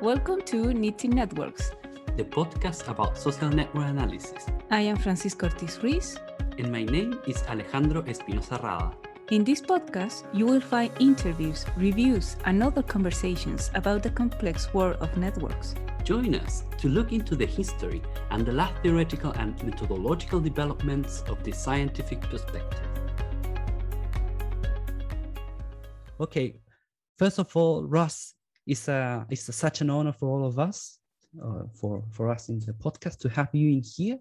Welcome to Knitting Networks, the podcast about social network analysis. I am Francisco Ortiz Ruiz. And my name is Alejandro Espinosa Rada. In this podcast, you will find interviews, reviews, and other conversations about the complex world of networks. Join us to look into the history and the last theoretical and methodological developments of the scientific perspective. Okay, first of all, Russ, it's a it's a, such an honor for all of us, uh, for for us in the podcast to have you in here.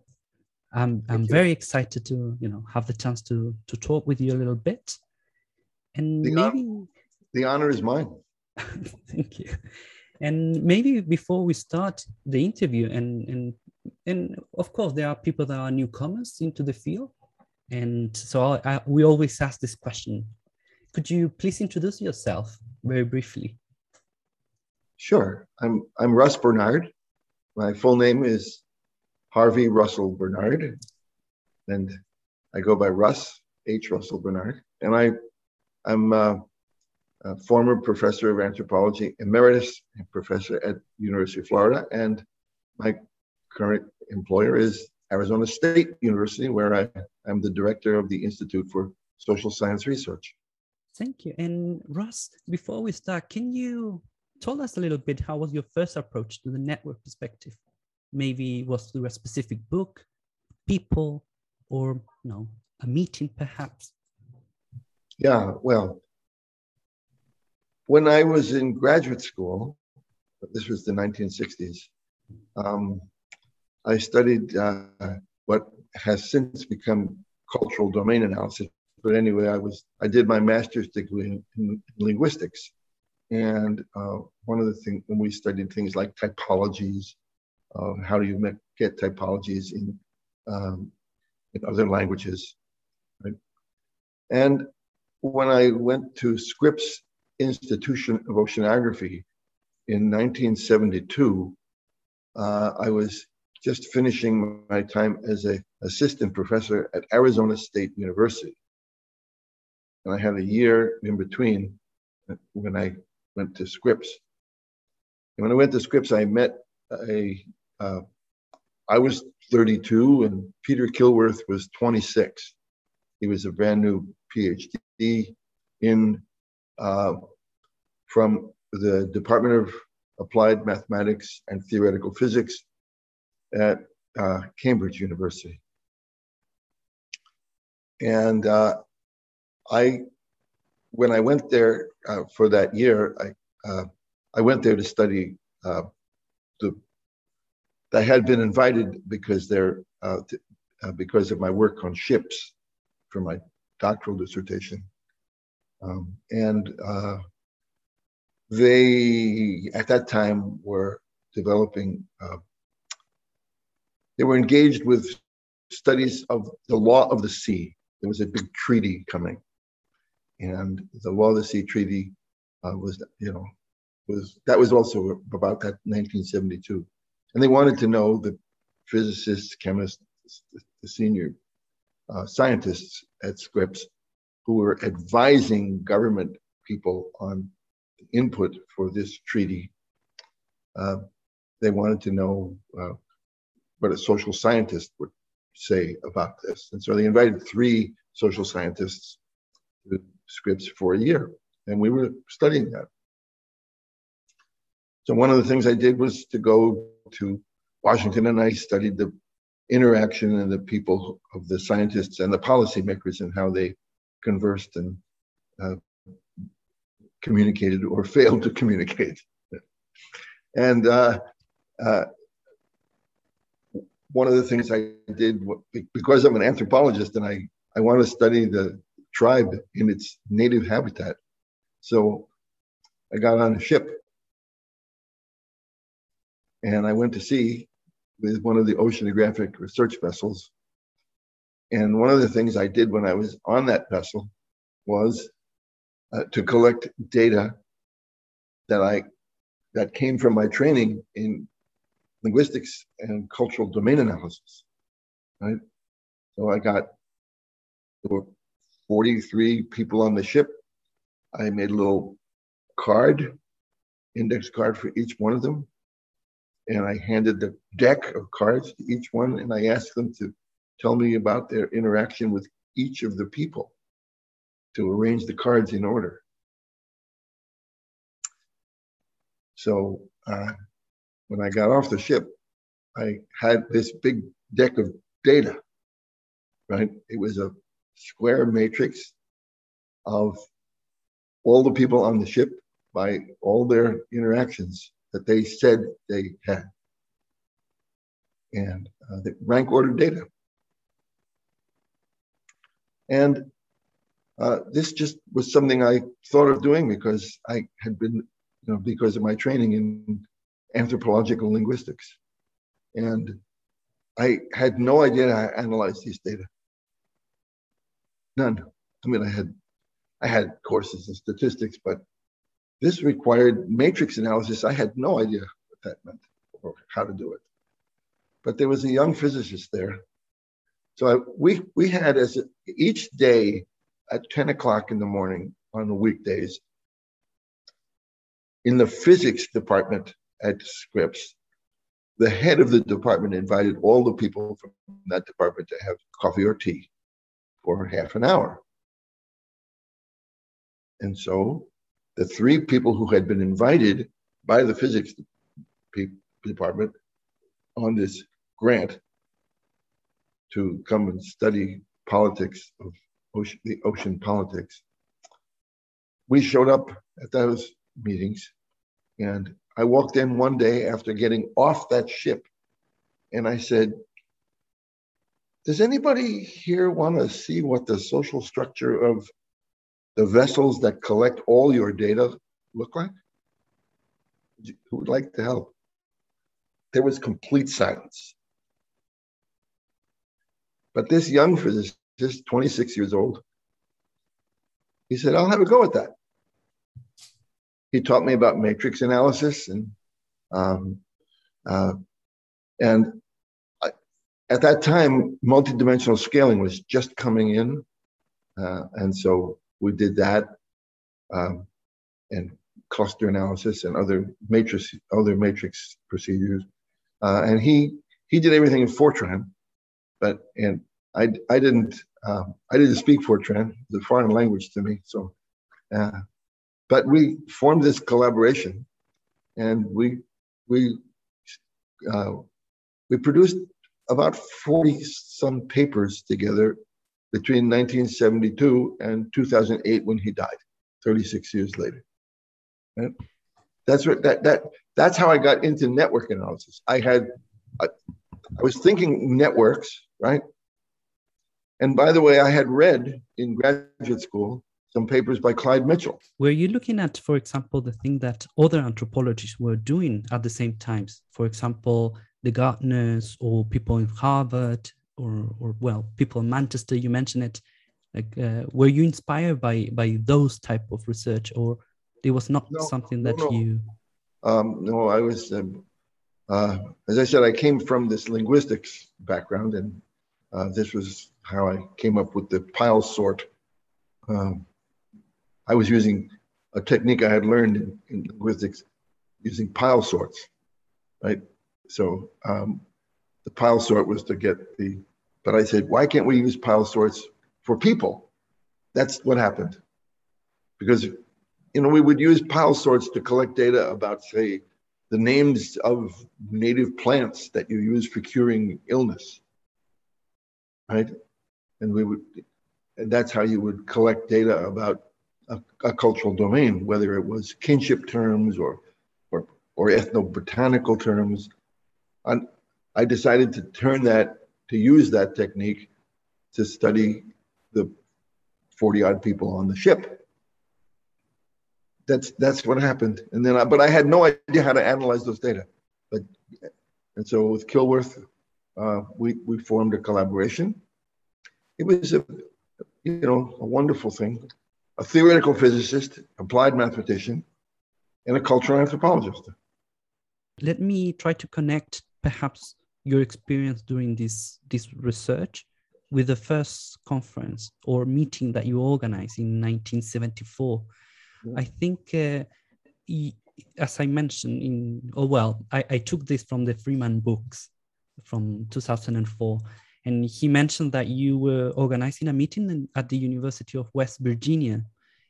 I'm I'm very excited to you know have the chance to to talk with you a little bit, and the maybe honor, the honor is mine. thank you. And maybe before we start the interview, and and and of course there are people that are newcomers into the field, and so I, I, we always ask this question: Could you please introduce yourself very briefly? Sure. I'm I'm Russ Bernard. My full name is Harvey Russell Bernard, and I go by Russ H. Russell Bernard. And I I'm a, a former professor of anthropology, emeritus professor at University of Florida, and my current employer is Arizona State University, where I am the director of the Institute for Social Science Research. Thank you. And Russ, before we start, can you tell us a little bit how was your first approach to the network perspective? Maybe was through a specific book, people, or you know, a meeting perhaps? Yeah, well, when I was in graduate school, this was the 1960s, um, I studied uh, what has since become cultural domain analysis. But anyway, I was I did my master's degree in linguistics, and uh, one of the things when we studied things like typologies, uh, how do you get typologies in um, in other languages, right? And when I went to Scripps Institution of Oceanography in 1972, uh, I was just finishing my time as an assistant professor at Arizona State University. And I had a year in between when I went to Scripps. And when I went to Scripps, I met a. Uh, I was 32 and Peter Killworth was 26. He was a brand new PhD in uh, from the Department of Applied Mathematics and Theoretical Physics at uh, Cambridge University. And uh, I when I went there uh, for that year, I uh, I went there to study uh, the. I had been invited because they're uh, uh, because of my work on ships for my doctoral dissertation, um, and uh, they at that time were developing. they were engaged with studies of the law of the sea. There was a big treaty coming and the Sea Treaty uh, was, you know, was that was also about that 1972, and they wanted to know the physicists, chemists, the senior uh, scientists at Scripps who were advising government people on input for this treaty. Uh, they wanted to know uh, what a social scientist would say about this, and so they invited three social scientists to Scripps for a year, and we were studying that. So one of the things I did was to go to Washington, and I studied the interaction and the people of the scientists and the policymakers and how they conversed and uh, communicated or failed to communicate. and uh, uh, one of the things I did because I'm an anthropologist and I I want to study the tribe in its native habitat. So I got on a ship and I went to sea with one of the oceanographic research vessels. And one of the things I did when I was on that vessel was uh, to collect data that I that came from my training in linguistics and cultural domain analysis. Right. So I got 43 people on the ship. I made a little card index card for each one of them. And I handed the deck of cards to each one, and I asked them to tell me about their interaction with each of the people to arrange the cards in order. So uh, when I got off the ship, I had this big deck of data, right? It was a square matrix of all the people on the ship by all their interactions that they said they had. And uh, the rank order data. And uh, this just was something I thought of doing because I had been, you know, because of my training in anthropological linguistics. And I had no idea how to analyze these data. None. I mean, I had I had courses in statistics, but this required matrix analysis. I had no idea what that meant or how to do it. But there was a young physicist there. So I, we, we had as a, each day at 10 o'clock in the morning on the weekdays in the physics department at Scripps, the head of the department invited all the people from that department to have coffee or tea for half an hour. And so the three people who had been invited by the physics department on this grant to come and study politics of ocean, the ocean politics. We showed up at those meetings, and I walked in one day after getting off that ship, and I said, Does anybody here want to see what the social structure of the vessels that collect all your data look like? Who would like to help? There was complete silence. But this young physicist, 26 years old, he said, I'll have a go at that. He taught me about matrix analysis and um, uh, and at that time, multidimensional scaling was just coming in, uh, and so we did that, um, and cluster analysis and other matrix other matrix procedures. Uh, and he he did everything in Fortran, but and I I didn't um, I didn't speak Fortran. the foreign language to me. So, uh, but we formed this collaboration, and we we uh, we produced about forty some papers together between 1972 and 2008 when he died, 36 years later. Right? That's what that that that's how I got into network analysis. I had I, I was thinking networks, right? And by the way, I had read in graduate school some papers by Clyde Mitchell. Were you looking at, for example, the thing that other anthropologists were doing at the same times? For example, the gardeners or people in Harvard or or well people in manchester you mentioned it like uh, were you inspired by by those type of research or it was not no, something that no, you um, no i was um, uh, as i said i came from this linguistics background and uh, this was how i came up with the pile sort. Um, i was using a technique i had learned in, in linguistics using pile sorts right so um, the pile sort was to get the but I said, why can't we use pile sorts for people? That's what happened. Because, you know, we would use pile sorts to collect data about, say, the names of native plants that you use for curing illness, right? And we would, and that's how you would collect data about a, a cultural domain, whether it was kinship terms or, or, or ethnobotanical terms. And I decided to turn that to use that technique to study the 40 odd people on the ship. That's that's what happened. And then I, but I had no idea how to analyze those data. But and so with Killworth, uh, we we formed a collaboration. It was a you know a wonderful thing. A theoretical physicist, applied mathematician, and a cultural anthropologist. Let me try to connect perhaps your experience during this this research with the first conference or meeting that you organized in 1974 yeah. i think uh, as I mentioned in, oh, well, I, I took this from the Freeman books from 2004. And he mentioned that you were organizing a meeting at the University of West Virginia.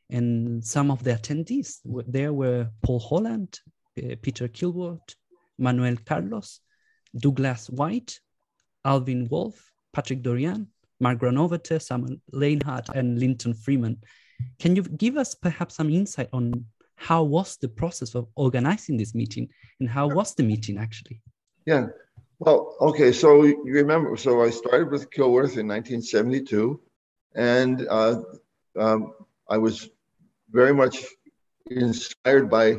And some of the attendees there were Paul Holland, uh, Peter Killworth, Manuel Carlos, Douglas White, Alvin Wolf, Patrick Doreian, Mark Granovetter, Samuel Leinhardt, and Linton Freeman. Can you give us perhaps some insight on how was the process of organizing this meeting and how was the meeting actually? Yeah, well, okay, so you remember, so I started with Killworth in 1972, and uh, um, I was very much inspired by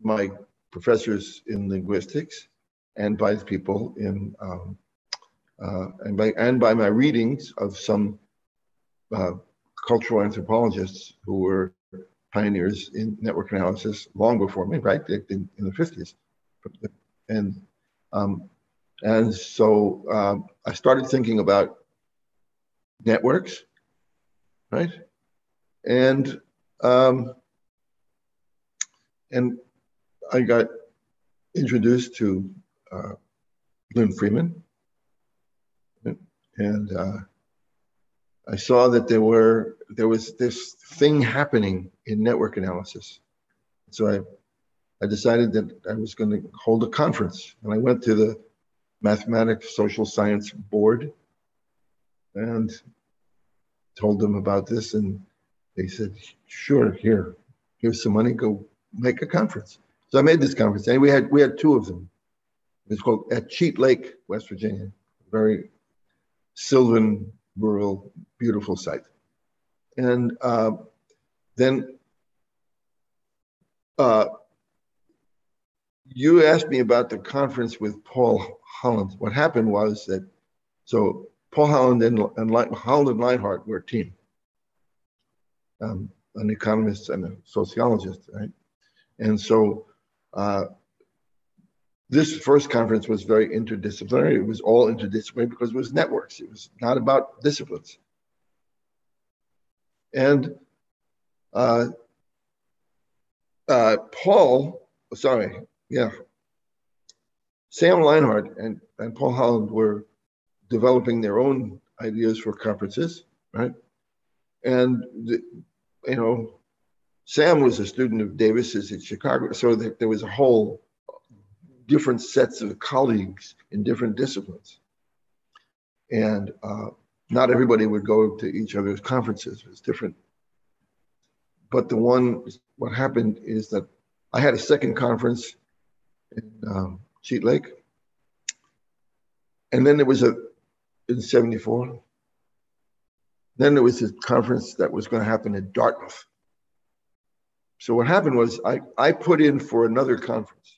my professors in linguistics and by the people in um, uh, and by and by my readings of some uh, cultural anthropologists who were pioneers in network analysis long before me, right in, in the 50s, and um, and so um, I started thinking about networks, right, and um, and I got introduced to uh, Lin Freeman, and uh, I saw that there were there was this thing happening in network analysis. So I I decided that I was going to hold a conference, and I went to the Mathematics Social Science Board and told them about this, and they said, "Sure, here, here's some money. Go make a conference." So I made this conference, and we had we had two of them. It's called at Cheat Lake, West Virginia, very sylvan, rural, beautiful site. And uh, then uh, you asked me about the conference with Paul Holland. What happened was that, so Paul Holland and, and Holland and Leinhardt were a team, um, an economist and a sociologist, right? And so uh, this first conference was very interdisciplinary. It was all interdisciplinary because it was networks. It was not about disciplines. And uh, uh, Paul, sorry, yeah, Sam Leinhardt and, and Paul Holland were developing their own ideas for conferences, right? And, the, you know, Sam was a student of Davis's in Chicago, so that there was a whole different sets of colleagues in different disciplines. And uh, not everybody would go to each other's conferences. It was different. But the one, what happened is that I had a second conference in um, Cheat Lake. And then there was a, in 74, then there was a conference that was going to happen in Dartmouth. So what happened was I, I put in for another conference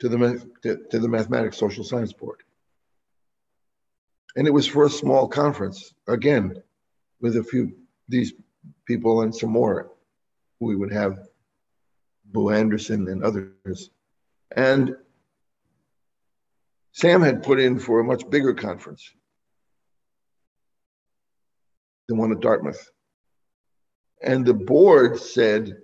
to the, to, to the Mathematics Social Science Board. And it was for a small conference, again, with a few these people and some more. We would have Bo Anderson and others. And Sam had put in for a much bigger conference, the one at Dartmouth. And the board said,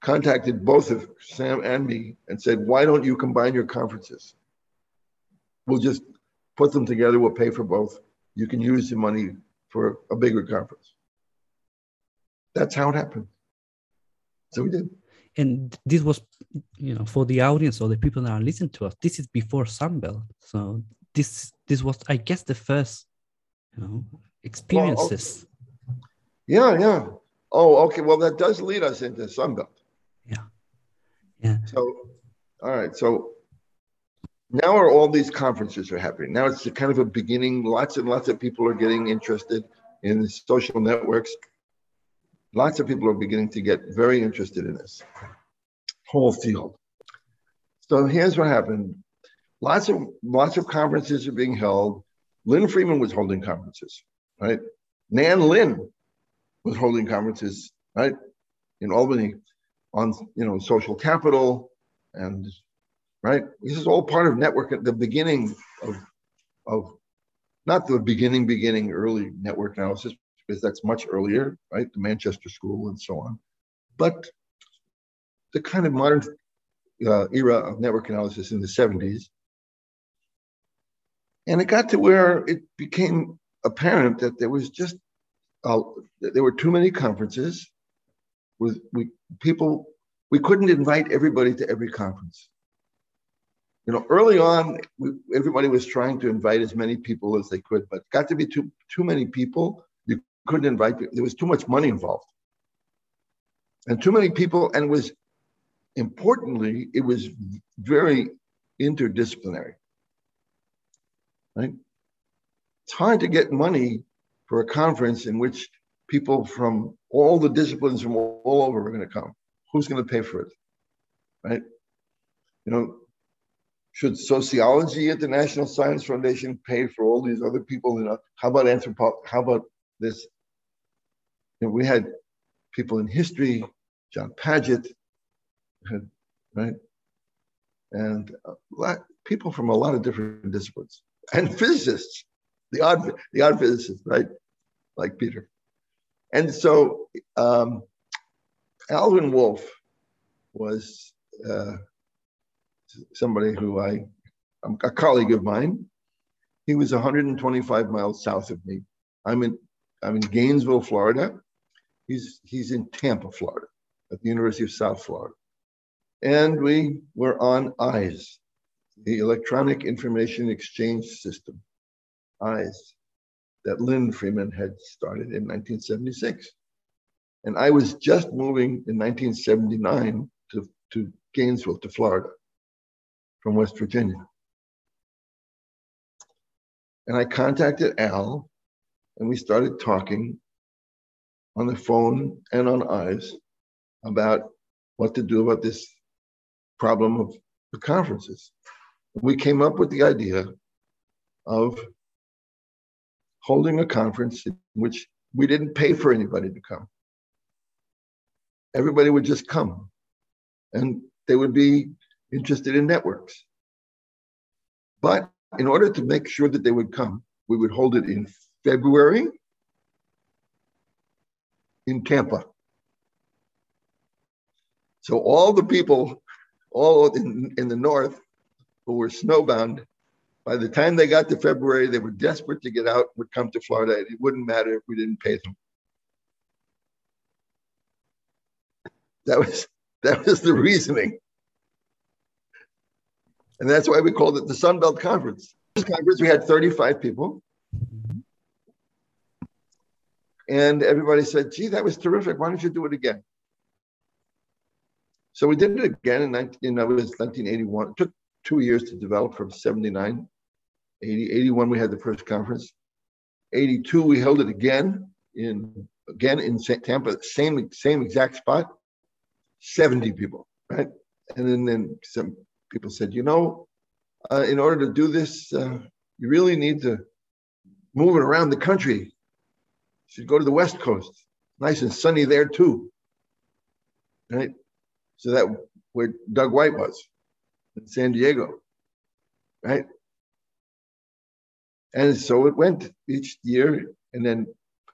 contacted both of Sam and me and said, why don't you combine your conferences? We'll just put them together, we'll pay for both. You can use the money for a bigger conference. That's how it happened. So we did. And this was, you know, for the audience or the people that are listening to us, this is before Sunbelt. So this this was, I guess, the first, you know, experiences. Well, okay. Yeah, yeah. Oh, okay. Well, that does lead us into Sunbelt. Yeah. So, all right. So now are all these conferences are happening. Now it's kind of a beginning. Lots and lots of people are getting interested in social networks. Lots of people are beginning to get very interested in this whole field. So here's what happened. Lots of lots of conferences are being held. Lin Freeman was holding conferences, right? Nan Lin was holding conferences, right, in Albany on you know social capital and right this is all part of network at the beginning of of not the beginning beginning early network analysis because that's much earlier right the manchester school and so on but the kind of modern uh, era of network analysis in the 70s. And it got to where it became apparent that there was just uh, there were too many conferences with we people we couldn't invite everybody to every conference. You know early on we, everybody was trying to invite as many people as they could but got to be too too many people you couldn't invite there was too much money involved. And too many people and was importantly it was very interdisciplinary. Right? It's hard to get money for a conference in which people from all the disciplines from all, over are going to come. Who's going to pay for it? Right? You know, should sociology at the National Science Foundation pay for all these other people? You know, how about anthropology? How about this? You know, we had people in history, John Padgett, right? And lot, people from a lot of different disciplines and physicists the odd the odd physicist, right? Like Peter. And so um, Alvin Wolfe was uh, somebody who I, a colleague of mine. He was 125 miles south of me. I'm in I'm in Gainesville, Florida. He's he's in Tampa, Florida, at the University of South Florida. And we were on EIES, the Electronic Information Exchange System. EIES that Lin Freeman had started in 1976. And I was just moving in 1979 to, to Gainesville, to Florida from West Virginia. And I contacted Al and we started talking on the phone and on EIES about what to do about this problem of the conferences. We came up with the idea of holding a conference in which we didn't pay for anybody to come. Everybody would just come and they would be interested in networks. But in order to make sure that they would come, we would hold it in February in Tampa. So all the people, all in, in the north who were snowbound, by the time they got to February, they were desperate to get out, would come to Florida. It wouldn't matter if we didn't pay them. That was that was the reasoning. And that's why we called it the Sun Belt Conference. This conference, we had 35 people. And everybody said, gee, that was terrific. Why don't you do it again? So we did it again in, 19, in it was 1981. It took two years to develop from 79. 80, 81, we had the first conference. 82, we held it again in again in St. Tampa, same same exact spot, 70 people, right? And then, then some people said, you know, uh, in order to do this, uh, you really need to move it around the country. You should go to the West Coast. Nice and sunny there too. Right? So that where Doug White was in San Diego, right? And so it went each year. And then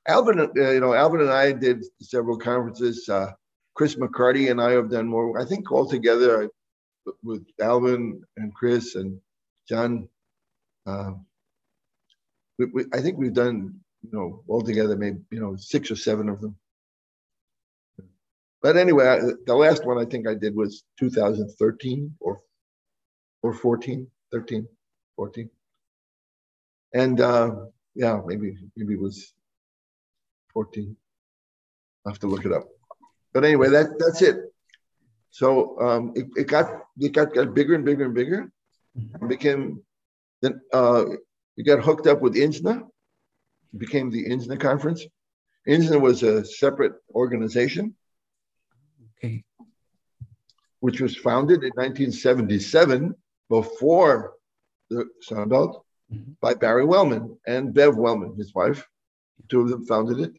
Alvin, uh, you know, Alvin and I did several conferences. Uh, Chris McCarty and I have done more. I think altogether with Alvin and Chris and John, uh, we, we, I think we've done, you know, altogether maybe, you know, six or seven of them. But anyway, the last one I think I did was 2013 or or 14, 13, 14. And uh, yeah, maybe maybe it was 14. I have to look it up. But anyway, that that's it. So um, it, it got it got, got bigger and bigger and bigger. And became then uh, we got hooked up with INSNA. It became the INSNA conference. INSNA was a separate organization. Okay. Which was founded in 1977 before the Sunbelt mm-hmm. by Barry Wellman and Bev Wellman, his wife. Two of them founded it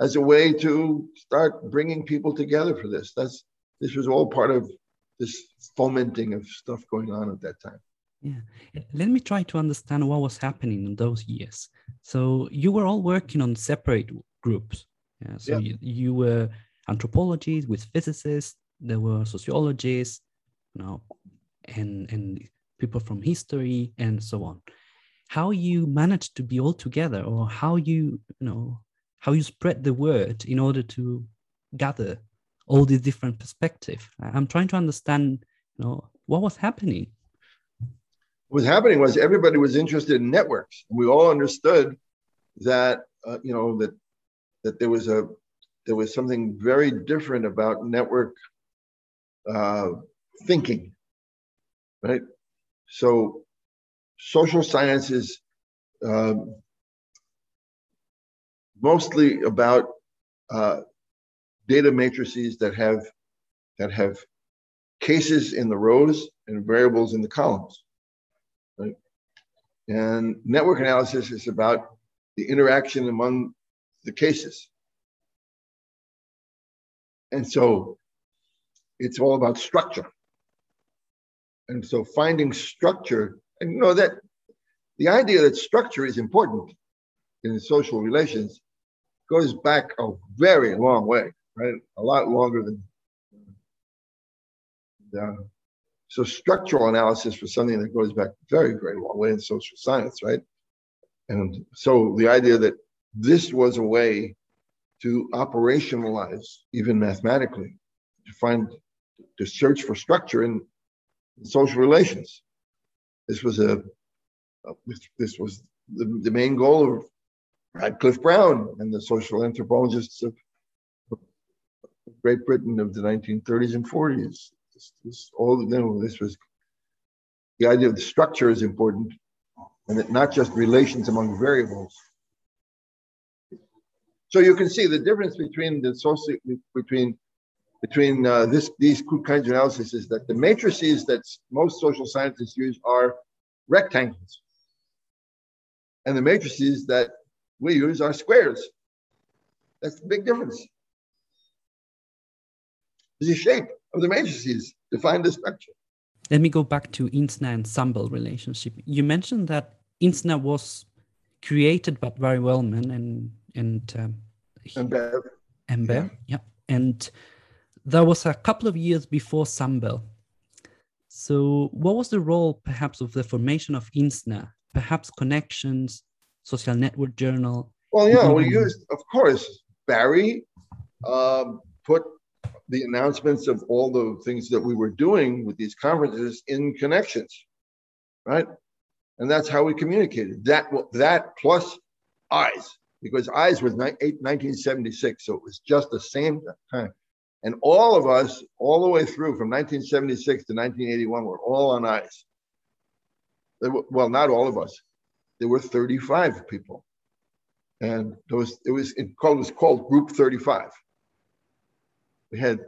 as a way to start bringing people together for this. That's this was all part of this fomenting of stuff going on at that time. Yeah, let me try to understand what was happening in those years. So you were all working on separate groups. Yeah, so yeah. You, you were anthropologists, with physicists, there were sociologists, you know, and and people from history and so on. How you manage to be all together, or how you you know how you spread the word in order to gather all these different perspectives. I'm trying to understand, you know, what was happening. What was happening was everybody was interested in networks, and we all understood that uh, you know that that there was a there was something very different about network uh, thinking, right? So, social sciences uh, mostly about uh, data matrices that have that have cases in the rows and variables in the columns. Right? And network analysis is about the interaction among the cases. And so it's all about structure. And so finding structure, and you know that the idea that structure is important in social relations goes back a very long way, right? A lot longer than. Uh, so structural analysis was something that goes back very, very long way in social science, right? And so the idea that this was a way to operationalize, even mathematically, to find, to search for structure in, in social relations. This was a, a this was the, the main goal of Radcliffe Brown and the social anthropologists of Great Britain of the 1930s and 40s. This, this, all you this was the idea of the structure is important, and that not just relations among variables. So you can see the difference between the social between between uh, this these kinds of analysis is that the matrices that most social scientists use are rectangles, and the matrices that we use are squares. That's the big difference. The shape of the matrices define the structure. Let me go back to INSNA and Sunbelt relationship. You mentioned that INSNA was created by Barry Wellman and and um, and Bev. And Bev, yeah. yeah. And that was a couple of years before Sunbelt. So, what was the role, perhaps, of the formation of INSNA? Perhaps connections, social network journal. Well, yeah, we used, of course, Barry um, put the announcements of all the things that we were doing with these conferences in connections, right? And that's how we communicated. That that plus EIES, because EIES was 1976, so it was just the same time. And all of us, all the way through from 1976 to 1981, were all on EIES. Well, not all of us there were 35 people. And there was, it was it called, it was called Group 35. We had,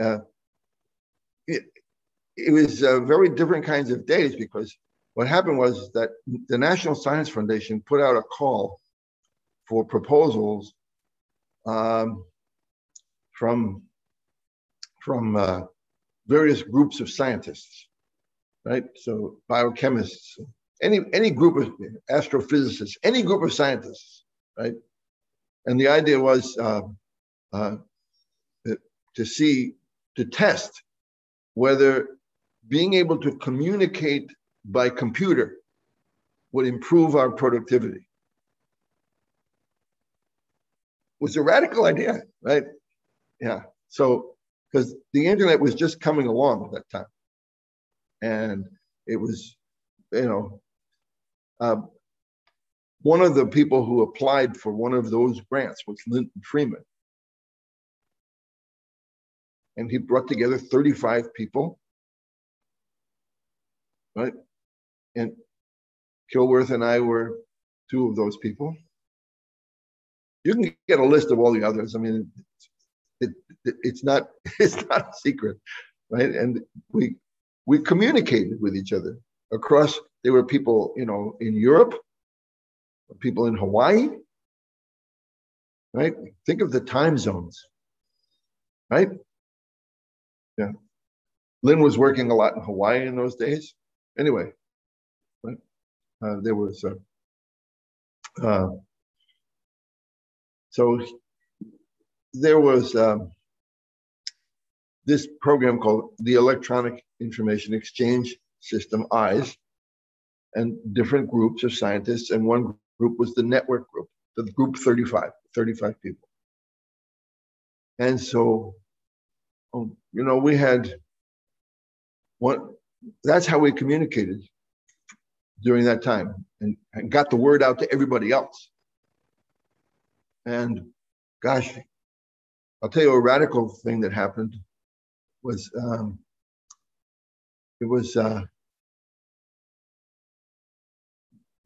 uh, it, it was uh, very different kinds of days because what happened was that the National Science Foundation put out a call for proposals um, from, from uh, various groups of scientists, right? So biochemists, any any group of astrophysicists, any group of scientists, right? And the idea was uh, uh, to see, to test whether being able to communicate by computer would improve our productivity. It was a radical idea, right? Yeah. So, because the internet was just coming along at that time, and it was, you know, uh, one of the people who applied for one of those grants was Linton Freeman. And he brought together 35 people, right? And Killworth and I were two of those people. You can get a list of all the others. I mean, it's not it's not a secret, right? And we we communicated with each other across there were people, you know, in Europe, people in Hawaii, right? Think of the time zones, right? Yeah. Lin was working a lot in Hawaii in those days. Anyway, right? Uh, there was, uh, uh, so there was um, this program called the Electronic Information Exchange System, EIES, and different groups of scientists. And one group was the network group, the group 35, 35 people. And so, um, you know, we had one, that's how we communicated during that time and, and got the word out to everybody else. And gosh, I'll tell you a radical thing that happened was um, it was uh,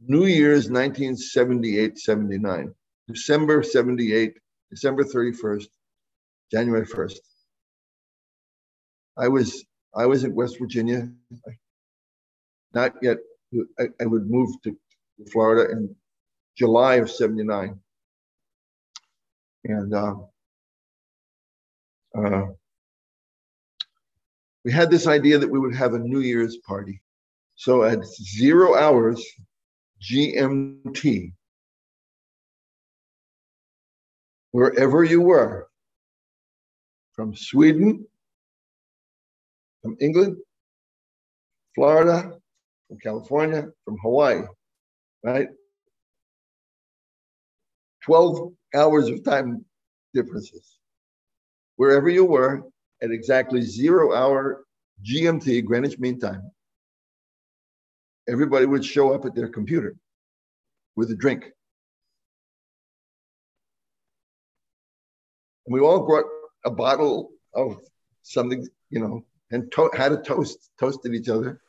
New Year's 1978 79, December 78, December 31st, January 1st. I was I was in West Virginia, not yet. I, I would move to Florida in July of 79. And uh, uh, we had this idea that we would have a New Year's party. So at zero hours GMT, wherever you were, from Sweden, from England, Florida, from California, from Hawaii, right? 12 hours of time differences. Wherever you were at exactly zero hour GMT, Greenwich Mean Time, everybody would show up at their computer with a drink. And we all brought a bottle of something, you know, and to- had a toast, toasted each other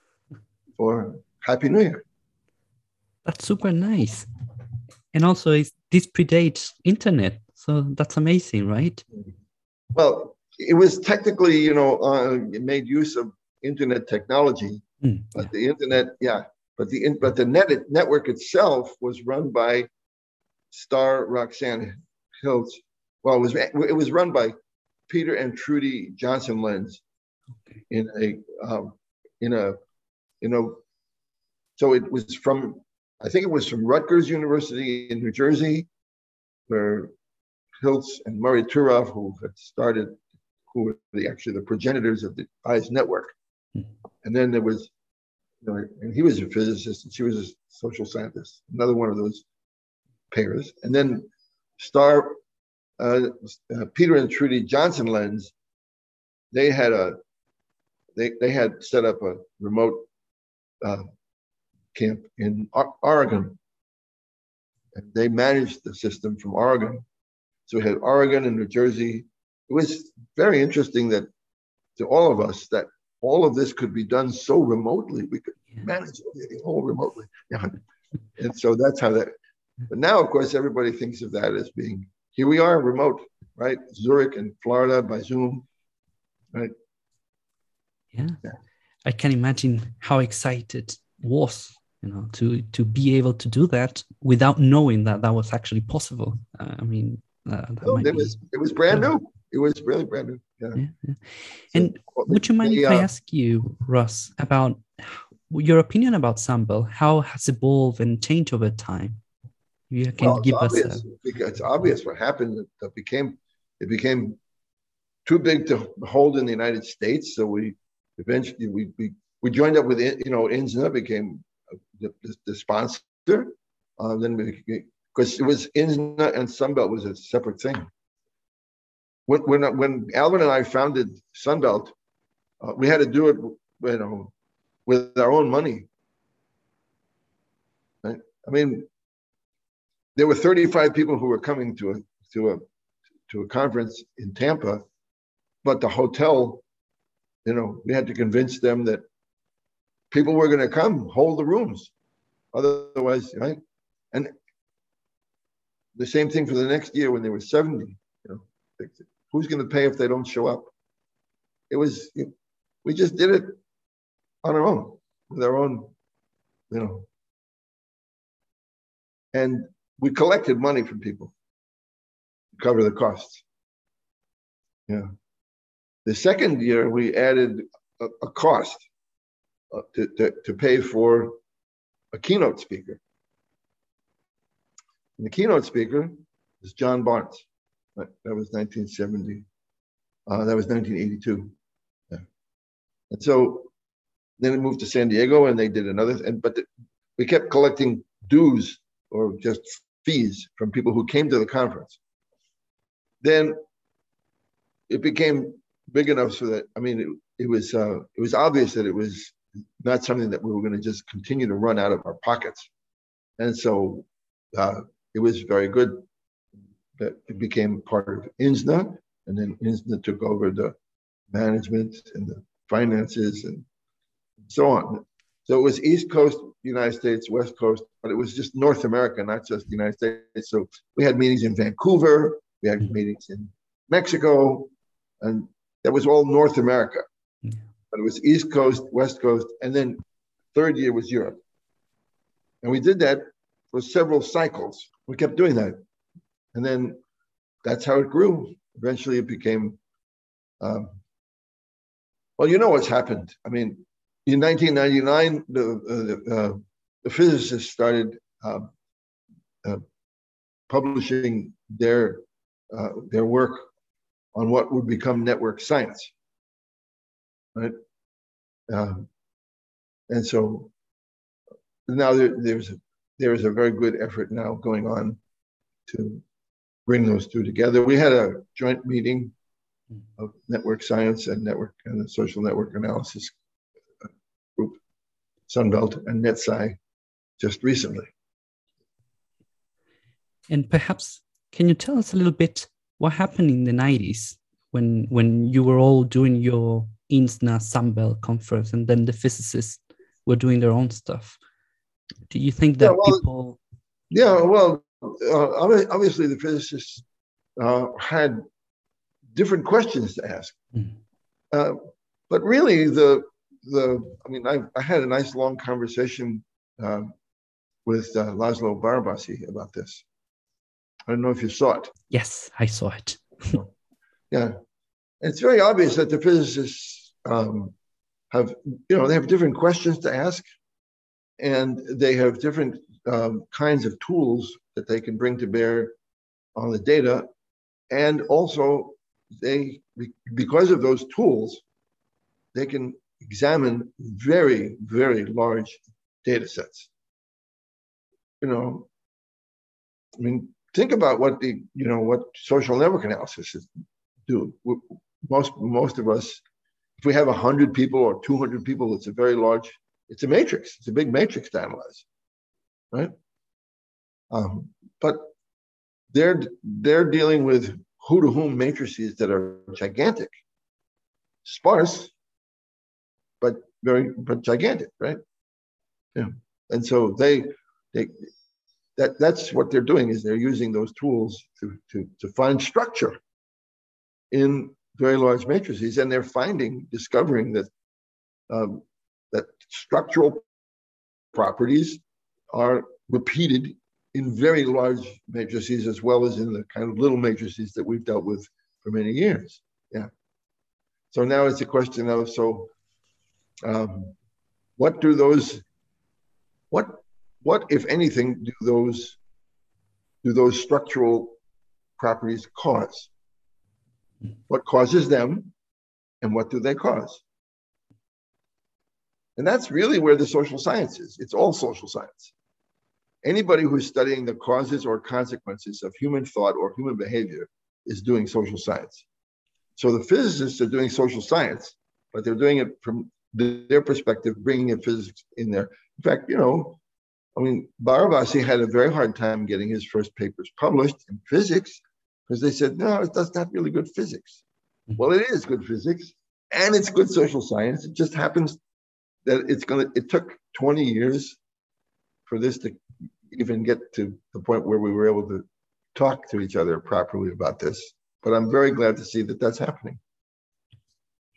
for Happy New Year. That's super nice. And also, this predates internet, so that's amazing, right? Well, it was technically, you know, uh, made use of internet technology, mm, but yeah. the internet, yeah, but the but the net network itself was run by Starr Roxanne Hiltz. Well, it was it was run by Peter and Trudy Johnson-Lenz okay. in a um, in a you know, so it was from I think it was from Rutgers University in New Jersey, where Hiltz and Murray Turoff, who had started, who were the, actually the progenitors of the EIES network. Hmm. And then there was, you know, and he was a physicist and she was a social scientist, another one of those pairs. And then Starr, uh, uh, Peter and Trudy Johnson-Lenz, they had a, they, they had set up a remote uh, camp in Oregon. And they managed the system from Oregon. So we had Oregon and New Jersey. It was very interesting that to all of us that all of this could be done so remotely. We could manage it all remotely. Yeah. And so that's how that. But now, of course, everybody thinks of that as being here we are remote, right? Zurich and Florida by Zoom, right? Yeah. yeah. I can imagine how excited was you know to to be able to do that without knowing that that was actually possible uh, i mean uh, oh, it was it was brand new it was really brand new yeah, yeah, yeah. and so, would you mind if i ask you russ about your opinion about Sunbelt how has it evolved and changed over time you can well, give us a... it's obvious what happened that became it became too big to hold in the united states so we eventually we we, we joined up with you know INSNA became the, the, the sponsor. Uh, then because it was INSNA and Sunbelt was a separate thing. When when when Alvin and I founded Sunbelt, uh, we had to do it, you know, with our own money. Right? I mean, there were 35 people who were coming to a to a to a conference in Tampa, but the hotel, you know, we had to convince them that people were going to come hold the rooms. Otherwise, right? And the same thing for the next year when there were 70. You know, who's going to pay if they don't show up? It was, we just did it on our own, with our own, you know. And we collected money from people to cover the costs. Yeah. The second year, we added a, a cost uh, to, to, to pay for a keynote speaker. And the keynote speaker is John Barnes. That was 1970. Uh, that was 1982. Yeah. And so then we moved to San Diego and they did another, and but the, we kept collecting dues or just fees from people who came to the conference. Then it became big enough so that I mean it, it was uh, it was obvious that it was not something that we were going to just continue to run out of our pockets, and so uh, it was very good that it became part of INSNA, and then INSNA took over the management and the finances and so on. So it was East Coast United States, West Coast, but it was just North America, not just the United States. So we had meetings in Vancouver, we had mm-hmm. meetings in Mexico, and that was all North America. Yeah. But it was East Coast, West Coast, and then third year was Europe. And we did that for several cycles. We kept doing that. And then that's how it grew. Eventually it became, um, well, you know what's happened. I mean, in 1999, the, uh, the, uh, the physicists started um, uh, publishing their, uh, their work on what would become network science. Right? Um, and so now there, there's there is a very good effort now going on to bring those two together. We had a joint meeting mm-hmm. of network science and network and the social network analysis group, Sunbelt and NetSci, just recently. And perhaps, can you tell us a little bit what happened in the 90s when when you were all doing your INSNA Sunbelt conference and then the physicists were doing their own stuff? Do you think that yeah, well, people? Yeah, well, uh, obviously the physicists uh, had different questions to ask. Mm. Uh, but really, the the I mean, I, I had a nice long conversation um, with uh, Laszlo Barabasi about this. I don't know if you saw it. Yes, I saw it. yeah, it's very obvious that the physicists um, have, you know, they have different questions to ask, and they have different um, kinds of tools that they can bring to bear on the data, and also they, because of those tools, they can examine very, very large data sets. You know, I mean, think about what the you know what social network analysis is do. Most most of us, if we have hundred people or two hundred people, it's a very large. It's a matrix. It's a big matrix to analyze, right? Um, but they're they're dealing with who to whom matrices that are gigantic, sparse, but very but gigantic, right? Yeah, and so they they that that's what they're doing is they're using those tools to to to find structure in very large matrices, and they're finding discovering that um, that structural properties are repeated in very large matrices as well as in the kind of little matrices that we've dealt with for many years. Yeah. So now it's a question of so um, what do those what what if anything do those do those structural properties cause? What causes them and what do they cause? And that's really where the social science is. It's all social science anybody who's studying the causes or consequences of human thought or human behavior is doing social science. So the physicists are doing social science, but they're doing it from their perspective, bringing in physics in there. In fact, you know, I mean, Barabasi had a very hard time getting his first papers published in physics because they said, no, that's not really good physics. Well, it is good physics and it's good social science. It just happens that it's going to, it took 20 years for this to even get to the point where we were able to talk to each other properly about this. But I'm very glad to see that that's happening.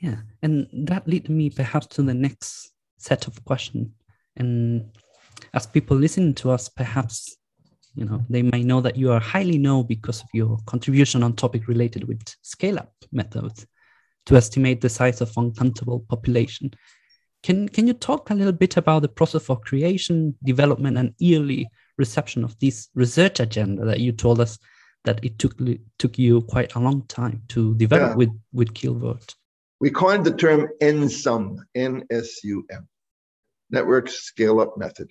Yeah, and that leads me perhaps to the next set of questions. And as people listen to us, perhaps you know they might know that you are highly known because of your contribution on topic related with scale-up methods to estimate the size of uncountable population can, can you talk a little bit about the process of creation, development, and early reception of this research agenda that you told us that it took took you quite a long time to develop yeah. with with Killworth. We coined the term NSUM, N-S-U-M, Network Scale Up Method,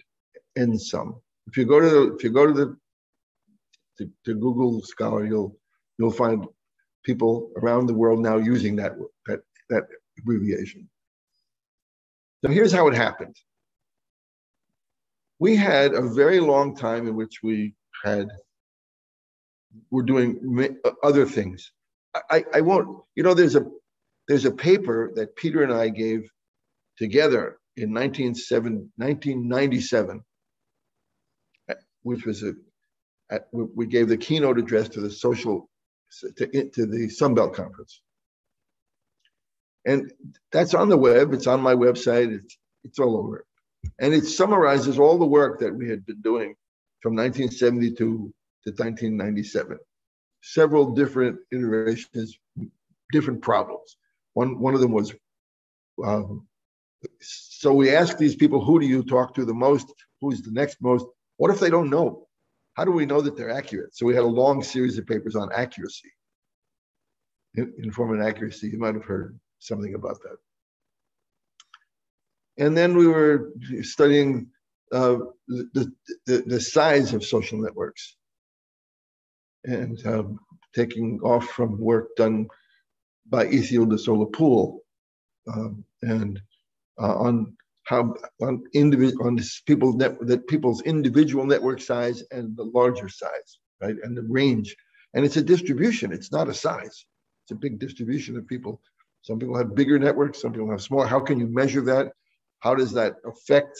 NSUM. If you go to the, if you go to the to, to Google Scholar, you'll you'll find people around the world now using that that that abbreviation. So here's how it happened. We had a very long time in which we had were doing other things. I, I won't, you know, there's a there's a paper that Peter and I gave together in 1997, which was a, we gave the keynote address to the social, to, to the Sunbelt Conference. And that's on the web, it's on my website, it's, it's all over. And it summarizes all the work that we had been doing from 1972 to 1997. Several different iterations, different problems. One, one of them was, um, so we asked these people, who do you talk to the most? Who's the next most? What if they don't know? How do we know that they're accurate? So we had a long series of papers on accuracy, informant accuracy. You might have heard something about that. And then we were studying uh, the, the, the size of social networks and um, taking off from work done by Ithiel de Sola Pool um, and uh, on how on individual on people net, that people's individual network size and the larger size, right, and the range, and it's a distribution. It's not a size. It's a big distribution of people. Some people have bigger networks. Some people have smaller. How can you measure that? How does that affect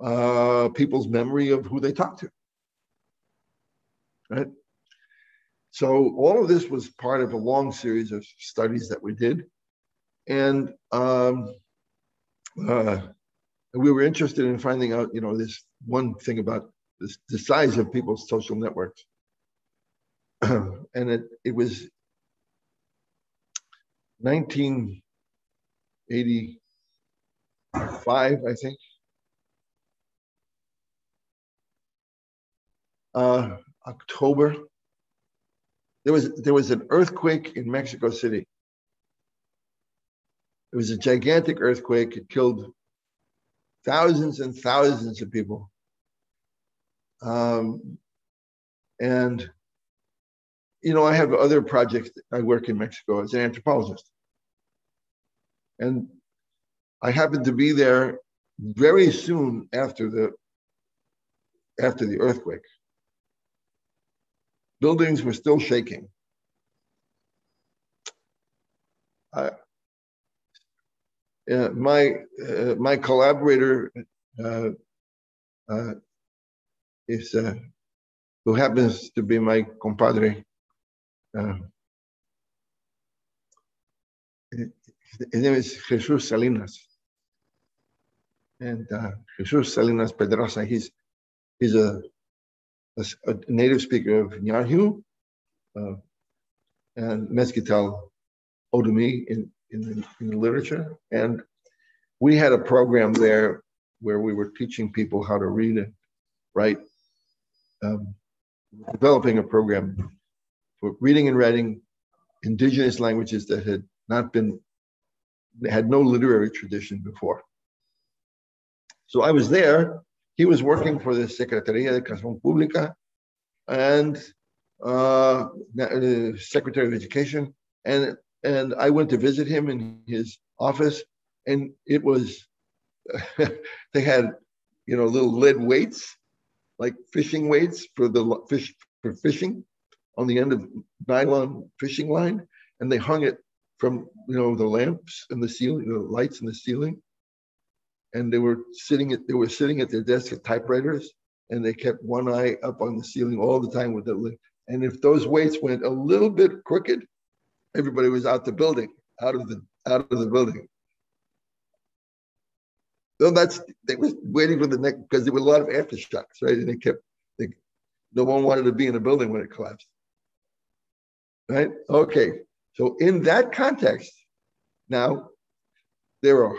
uh, people's memory of who they talk to? Right. So all of this was part of a long series of studies that we did, and um, uh, we were interested in finding out, you know, this one thing about this, the size of people's social networks, and it it was 1985, I think. Uh, October there was there was an earthquake in Mexico City. It was a gigantic earthquake. It killed thousands and thousands of people. Um, and you know, I have other projects. I work in Mexico as an anthropologist, and I happened to be there very soon after the after the earthquake buildings were still shaking. Uh, my uh, my collaborator uh, uh is uh, who happens to be my compadre. Uh, his name is Jesus Salinas, and Jesus Salinas Pedraza. He's he's a a, a native speaker of Ñähñu uh, and Mezquital Otomi in, in the, in, the, literature. And we had a program there where we were teaching people how to read and write, um, developing a program for reading and writing indigenous languages that had not been, had no literary tradition before. So I was there he was working for the Secretaría de Educación Pública and uh, uh, Secretary of Education. And, and I went to visit him in his office, and it was, they had, you know, little lead weights, like fishing weights for the fish for fishing on the end of nylon fishing line, and they hung it from you know the lamps and the ceiling, the lights in the ceiling, and they were sitting at they were sitting at their desk at typewriters, and they kept one eye up on the ceiling all the time with the. And if those weights went a little bit crooked, everybody was out the building, out of the out of the building. So that's they was waiting for the next because there were a lot of aftershocks, right? And they kept they, no one wanted to be in a building when it collapsed. Right? Okay. So in that context, now there are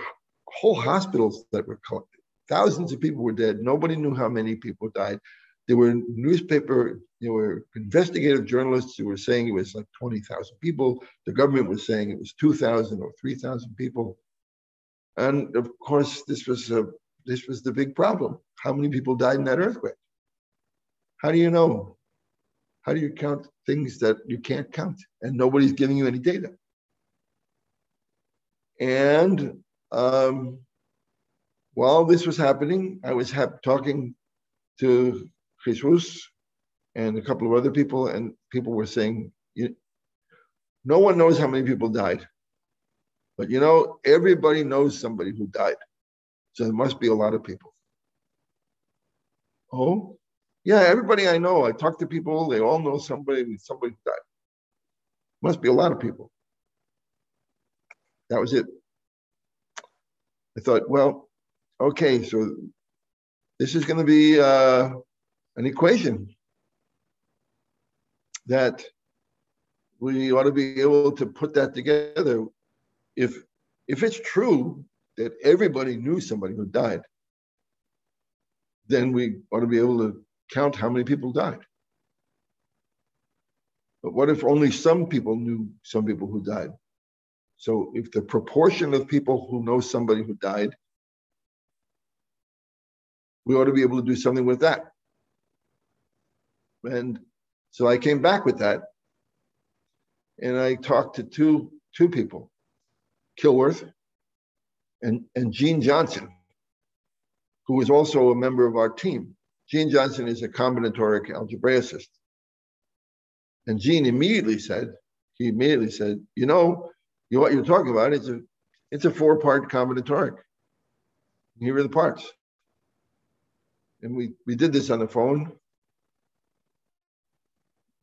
whole hospitals that were collected. Thousands of people were dead. Nobody knew how many people died. there were newspaper, there were investigative journalists who were saying it was like 20,000 people. The government was saying it was 2,000 or 3,000 people. And of course, this was a, this was the big problem. How many people died in that earthquake? How do you know? How do you count things that you can't count and nobody's giving you any data? And um, while this was happening, I was talking to Chris Jesus and a couple of other people, and people were saying, no one knows how many people died. But you know, everybody knows somebody who died. So there must be a lot of people. Oh, yeah, everybody I know, I talk to people, they all know somebody, somebody died. Must be a lot of people. That was it. I thought, well, okay, so this is going to be uh, an equation that we ought to be able to put that together. If if it's true that everybody knew somebody who died, then we ought to be able to count how many people died. But what if only some people knew some people who died? So if the proportion of people who know somebody who died, we ought to be able to do something with that. And so I came back with that and I talked to two, two people, Killworth and, and Gene Johnsen, who was also a member of our team. Gene Johnsen is a combinatoric algebraicist. And Gene immediately said, he immediately said, you know, you, what you're talking about is a, it's a four-part combinatoric. Here are the parts. And we, we did this on the phone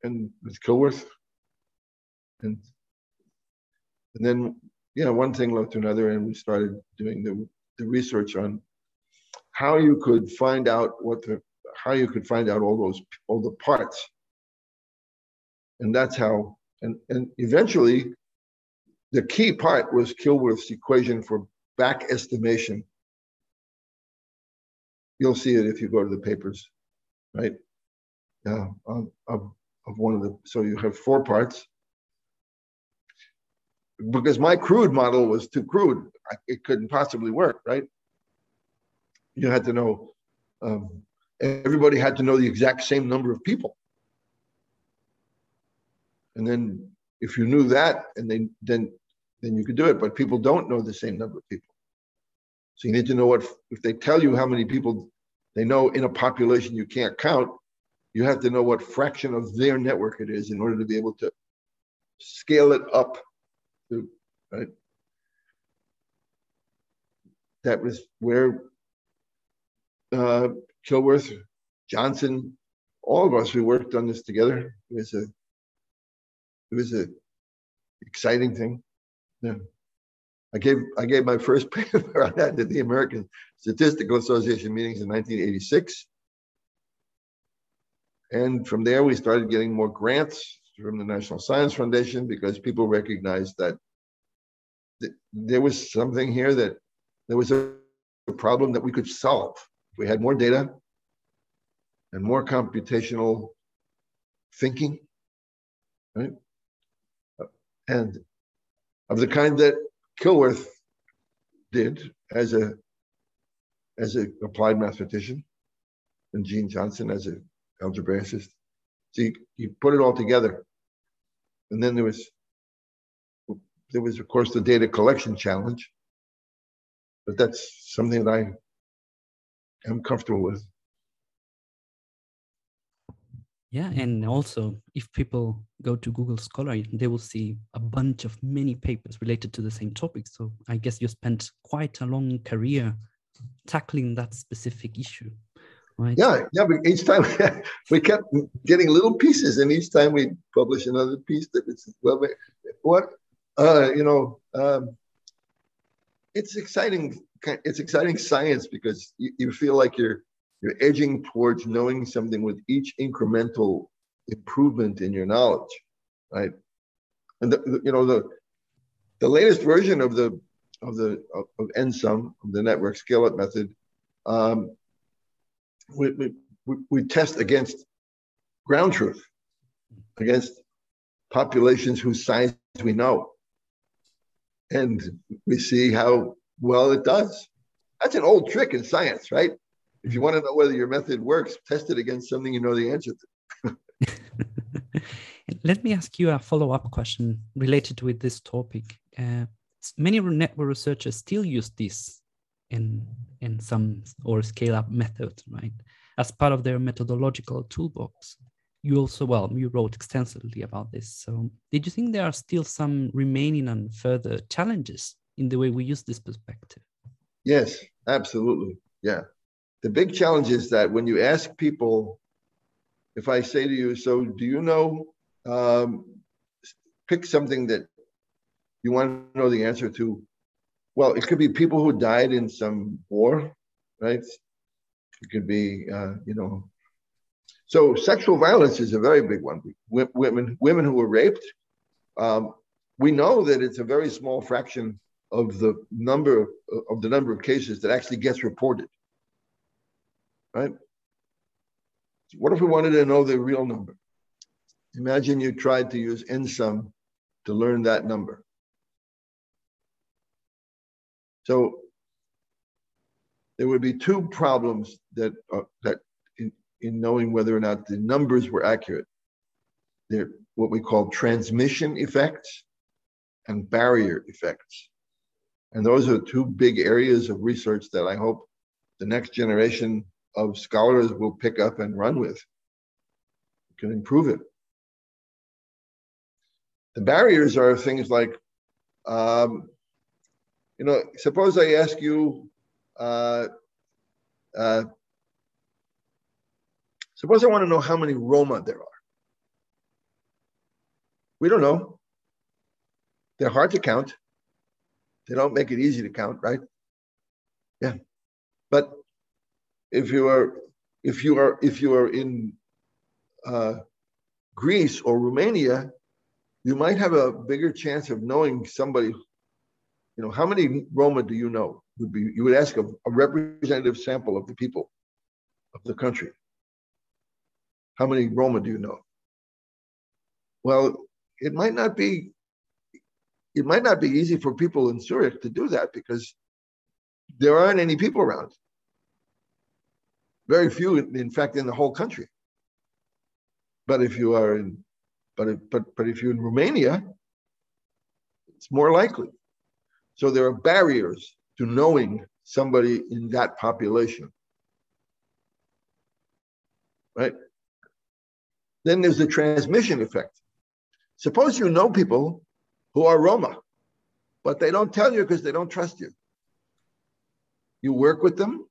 and with Killworth. And and then yeah, one thing led to another, and we started doing the, the research on how you could find out what the how you could find out all those all the parts. And that's how and and eventually the key part was Killworth's equation for back estimation. You'll see it if you go to the papers, right? Yeah, of, of, of one of the, so you have four parts. Because my crude model was too crude. It couldn't possibly work, right? You had to know, um, everybody had to know the exact same number of people. And then if you knew that, and then then then you could do it. But people don't know the same number of people. So you need to know what if they tell you how many people they know in a population you can't count, you have to know what fraction of their network it is in order to be able to scale it up to, right? That was where uh, Killworth, Johnsen, all of us, we worked on this together. It was a, it was a exciting thing. Yeah. I gave I gave my first paper on that at the American Statistical Association meetings in 1986. And from there, we started getting more grants from the National Science Foundation because people recognized that th- there was something here that there was a problem that we could solve. We had more data and more computational thinking, right? And of the kind that Killworth did as a as an applied mathematician, and Gene Johnsen as an algebraicist. So you, you put it all together. And then there was there was of course the data collection challenge. But that's something that I am comfortable with. Yeah, and also if people go to Google Scholar, they will see a bunch of many papers related to the same topic. So I guess you spent quite a long career tackling that specific issue. Right. Yeah, yeah. But each time we kept getting little pieces, and each time we publish another piece that was well, what uh, you know, um, it's exciting. It's exciting science because you, you feel like you're you're edging towards knowing something with each incremental improvement in your knowledge, right? And the, the, you know the the latest version of the of the of, of NSUM, of the network scale-up method, um, we, we, we, test against ground truth, against populations whose size we know. And we see how well it does. That's an old trick in science, right? If you want to know whether your method works, test it against something you know the answer to. Let me ask you a follow up question related with this topic. Uh, many network researchers still use this in NSUM or scale up method, right, as part of their methodological toolbox. You also, well, you wrote extensively about this. So, did you think there are still some remaining and further challenges in the way we use this perspective? Yes, absolutely. Yeah. The big challenge is that when you ask people, if I say to you, so do you know, um, pick something that you want to know the answer to, well, it could be people who died in some war, right? It could be, uh, you know, so sexual violence is a very big one. Women, women who were raped, um, we know that it's a very small fraction of the number of the number of cases that actually gets reported. Right? What if we wanted to know the real number? Imagine you tried to use NSUM to learn that number. So there would be two problems that uh, that in, in knowing whether or not the numbers were accurate. They're what we call transmission effects and barrier effects. And those are two big areas of research that I hope the next generation of scholars will pick up and run with. can improve it. The barriers are things like, um, you know, suppose I ask you, uh, uh, suppose I want to know how many Roma there are. We don't know. They're hard to count. They don't make it easy to count, right? Yeah. But if you are if you are if you are in uh, Greece or Romania, you might have a bigger chance of knowing somebody. You know, how many Roma do you know? Would be you would ask a, a representative sample of the people of the country. How many Roma do you know? Well, it might not be it might not be easy for people in Zurich to do that because there aren't any people around. Very few, in fact, in the whole country. But if you are in, but if, but but if you're in Romania, it's more likely. So there are barriers to knowing somebody in that population. Right? Then there's the transmission effect. Suppose you know people who are Roma, but they don't tell you because they don't trust you. You work with them,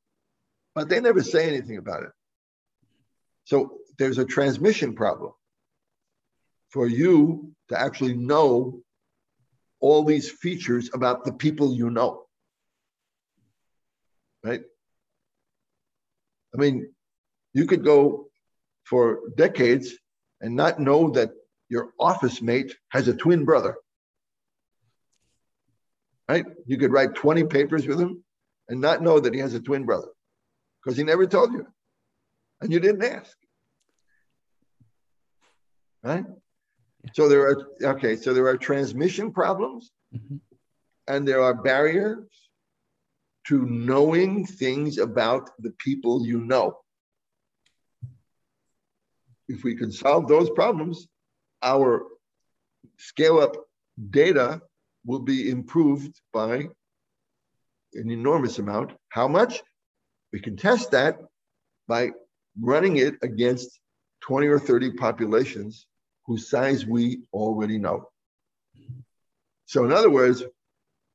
but they never say anything about it. So there's a transmission problem for you to actually know all these features about the people you know. Right? I mean, you could go for decades and not know that your office mate has a twin brother right? You could write 20 papers with him and not know that he has a twin brother because he never told you and you didn't ask. Right? So there are, okay, so there are transmission problems mm-hmm. and there are barriers to knowing things about the people you know. If we can solve those problems, our scale up data will be improved by an enormous amount. How much? We can test that by running it against 20 or 30 populations whose size we already know. So, in other words,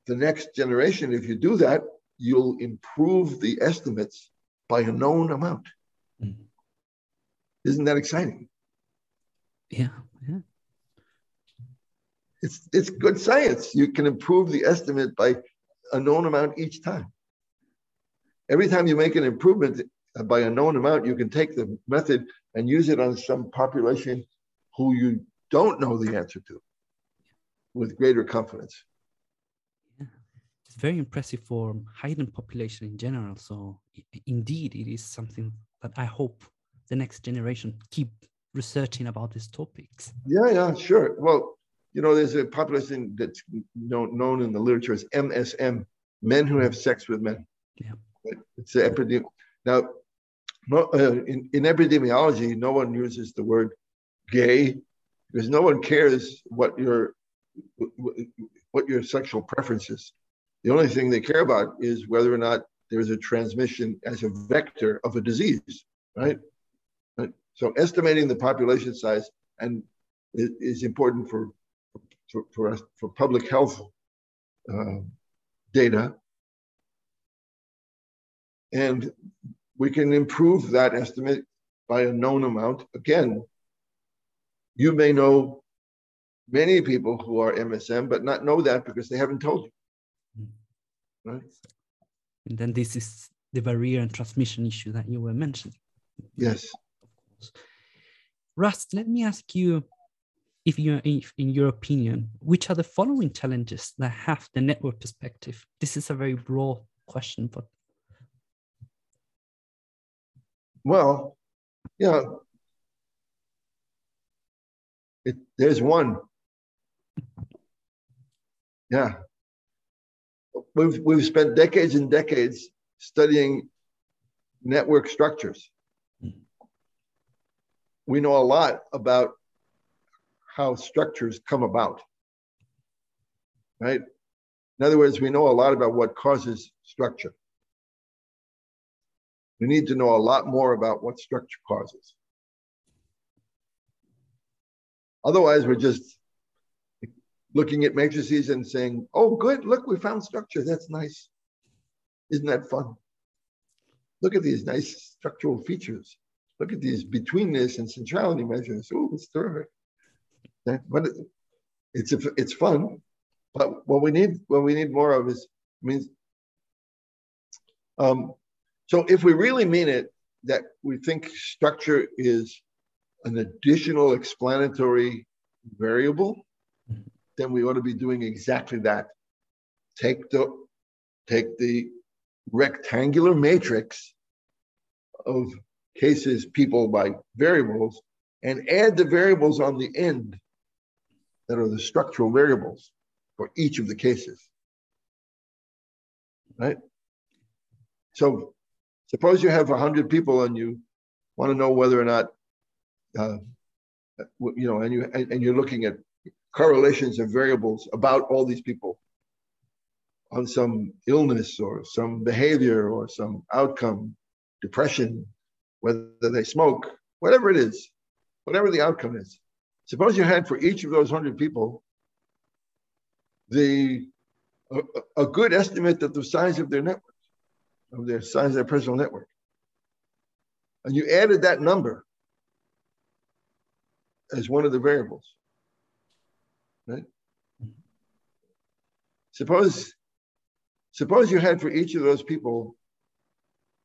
the next generation, if you do that, you'll improve the estimates by a known amount. Mm-hmm. Isn't that exciting? Yeah, yeah it's it's good science. You can improve the estimate by a known amount each time. Every time you make an improvement uh, by a known amount, you can take the method and use it on some population who you don't know the answer to with greater confidence. Yeah. It's very impressive for hidden population in general. So indeed, it is something that I hope the next generation keep researching about these topics. Yeah, yeah, sure. Well, you know, there's a population that's known, known in the literature as MSM, men who have sex with men. Yeah. It's the epidemic. Now, no, uh, in, in epidemiology, no one uses the word gay because no one cares what your what your sexual preference is. The only thing they care about is whether or not there's a transmission as a vector of a disease, right? right? So estimating the population size and is important for for for, us, for public health uh, data, and we can improve that estimate by a known amount. Again, you may know many people who are MSM, but not know that because they haven't told you. Hmm. Right? And then this is the barrier and transmission issue that you were mentioning. Yes. Russ, let me ask you if you if in your opinion, which are the following challenges that have the network perspective? This is a very broad question, but well, yeah. It, there's one. Yeah. We've, we've spent decades and decades studying network structures. Hmm. We know a lot about how structures come about, right? In other words, we know a lot about what causes structure. We need to know a lot more about what structure causes. Otherwise, we're just looking at matrices and saying, oh, good, look, we found structure. That's nice. Isn't that fun? Look at these nice structural features. Look at these betweenness and centrality measures. Oh, it's terrific. But it's it's fun. But what we need what we need more of is means um, so if we really mean it, that we think structure is an additional explanatory variable, then we ought to be doing exactly that. Take the take the rectangular matrix of cases, people by variables, and add the variables on the end that are the structural variables for each of the cases. Right? So Suppose you have 100 people and you want to know whether or not, uh, you know, and, you, and you're looking at correlations of variables about all these people on some illness or some behavior or some outcome, depression, whether they smoke, whatever it is, whatever the outcome is. Suppose you had for each of those 100 people the a, a good estimate of the size of their network of their size of their personal network. And you added that number as one of the variables. Right? Suppose, suppose you had for each of those people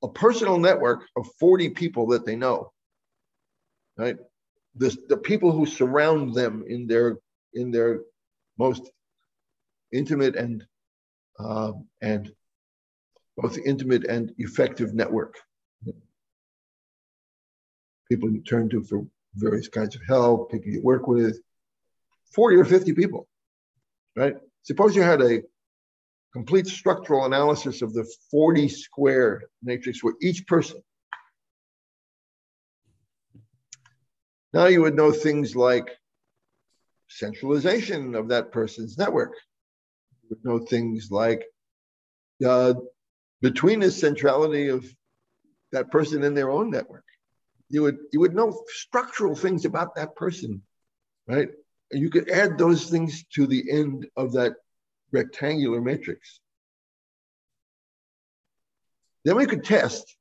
a personal network of 40 people that they know. Right? The, the people who surround them in their in their most intimate and uh, and both intimate and effective network. People you turn to for various kinds of help, people you work with, 40 or 50 people, right? Suppose you had a complete structural analysis of the 40 square matrix where each person. Now you would know things like centralization of that person's network. You would know things like uh, betweenness centrality of that person in their own network. You would you would know structural things about that person, right? And you could add those things to the end of that rectangular matrix. Then we could test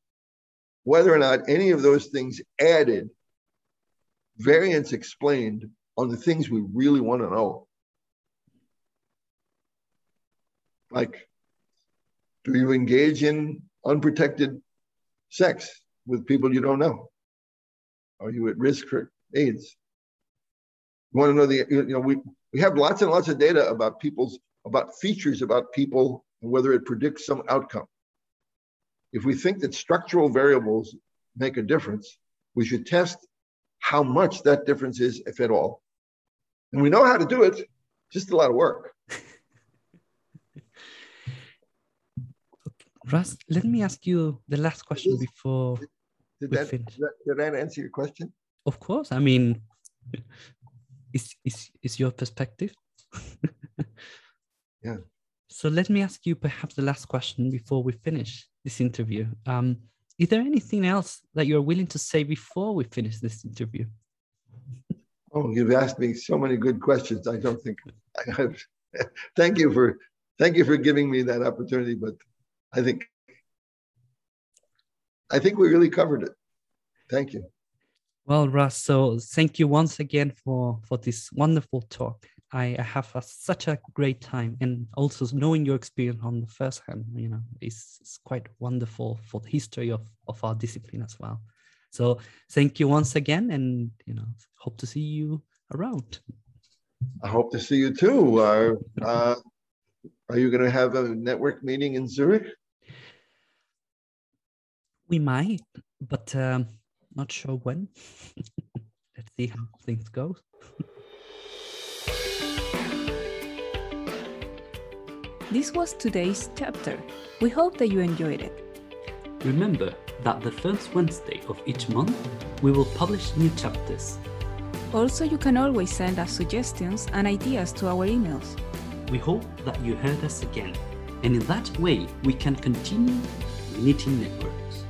whether or not any of those things added variance explained on the things we really want to know. Like do you engage in unprotected sex with people you don't know? Are you at risk for AIDS? You want to know the, you know, we, we have lots and lots of data about people's, about features about people and whether it predicts some outcome. If we think that structural variables make a difference, we should test how much that difference is, if at all. And we know how to do it, just a lot of work. Russ, let me ask you the last question before did that, did that, did that answer your question? Of course. I mean, is is is your perspective? yeah. So let me ask you perhaps the last question before we finish this interview. Um, is there anything else that you're willing to say before we finish this interview? Oh, you've asked me so many good questions. I don't think I have. thank you for thank you for giving me that opportunity. But I think I think we really covered it. Thank you. Well, Russ, so thank you once again for for this wonderful talk. I, have a, such a great time, and also knowing your experience on the first hand, you know, is, is quite wonderful for the history of of our discipline as well. So thank you once again, and you know, hope to see you around. I hope to see you too. Uh, uh, are you going to have a network meeting in Zurich? We might, but um, not sure when. Let's see how things go. This was today's chapter. We hope that you enjoyed it. Remember that the first Wednesday of each month we will publish new chapters. Also, you can always send us suggestions and ideas to our emails. We hope that you heard us again, and in that way we can continue knitting networks.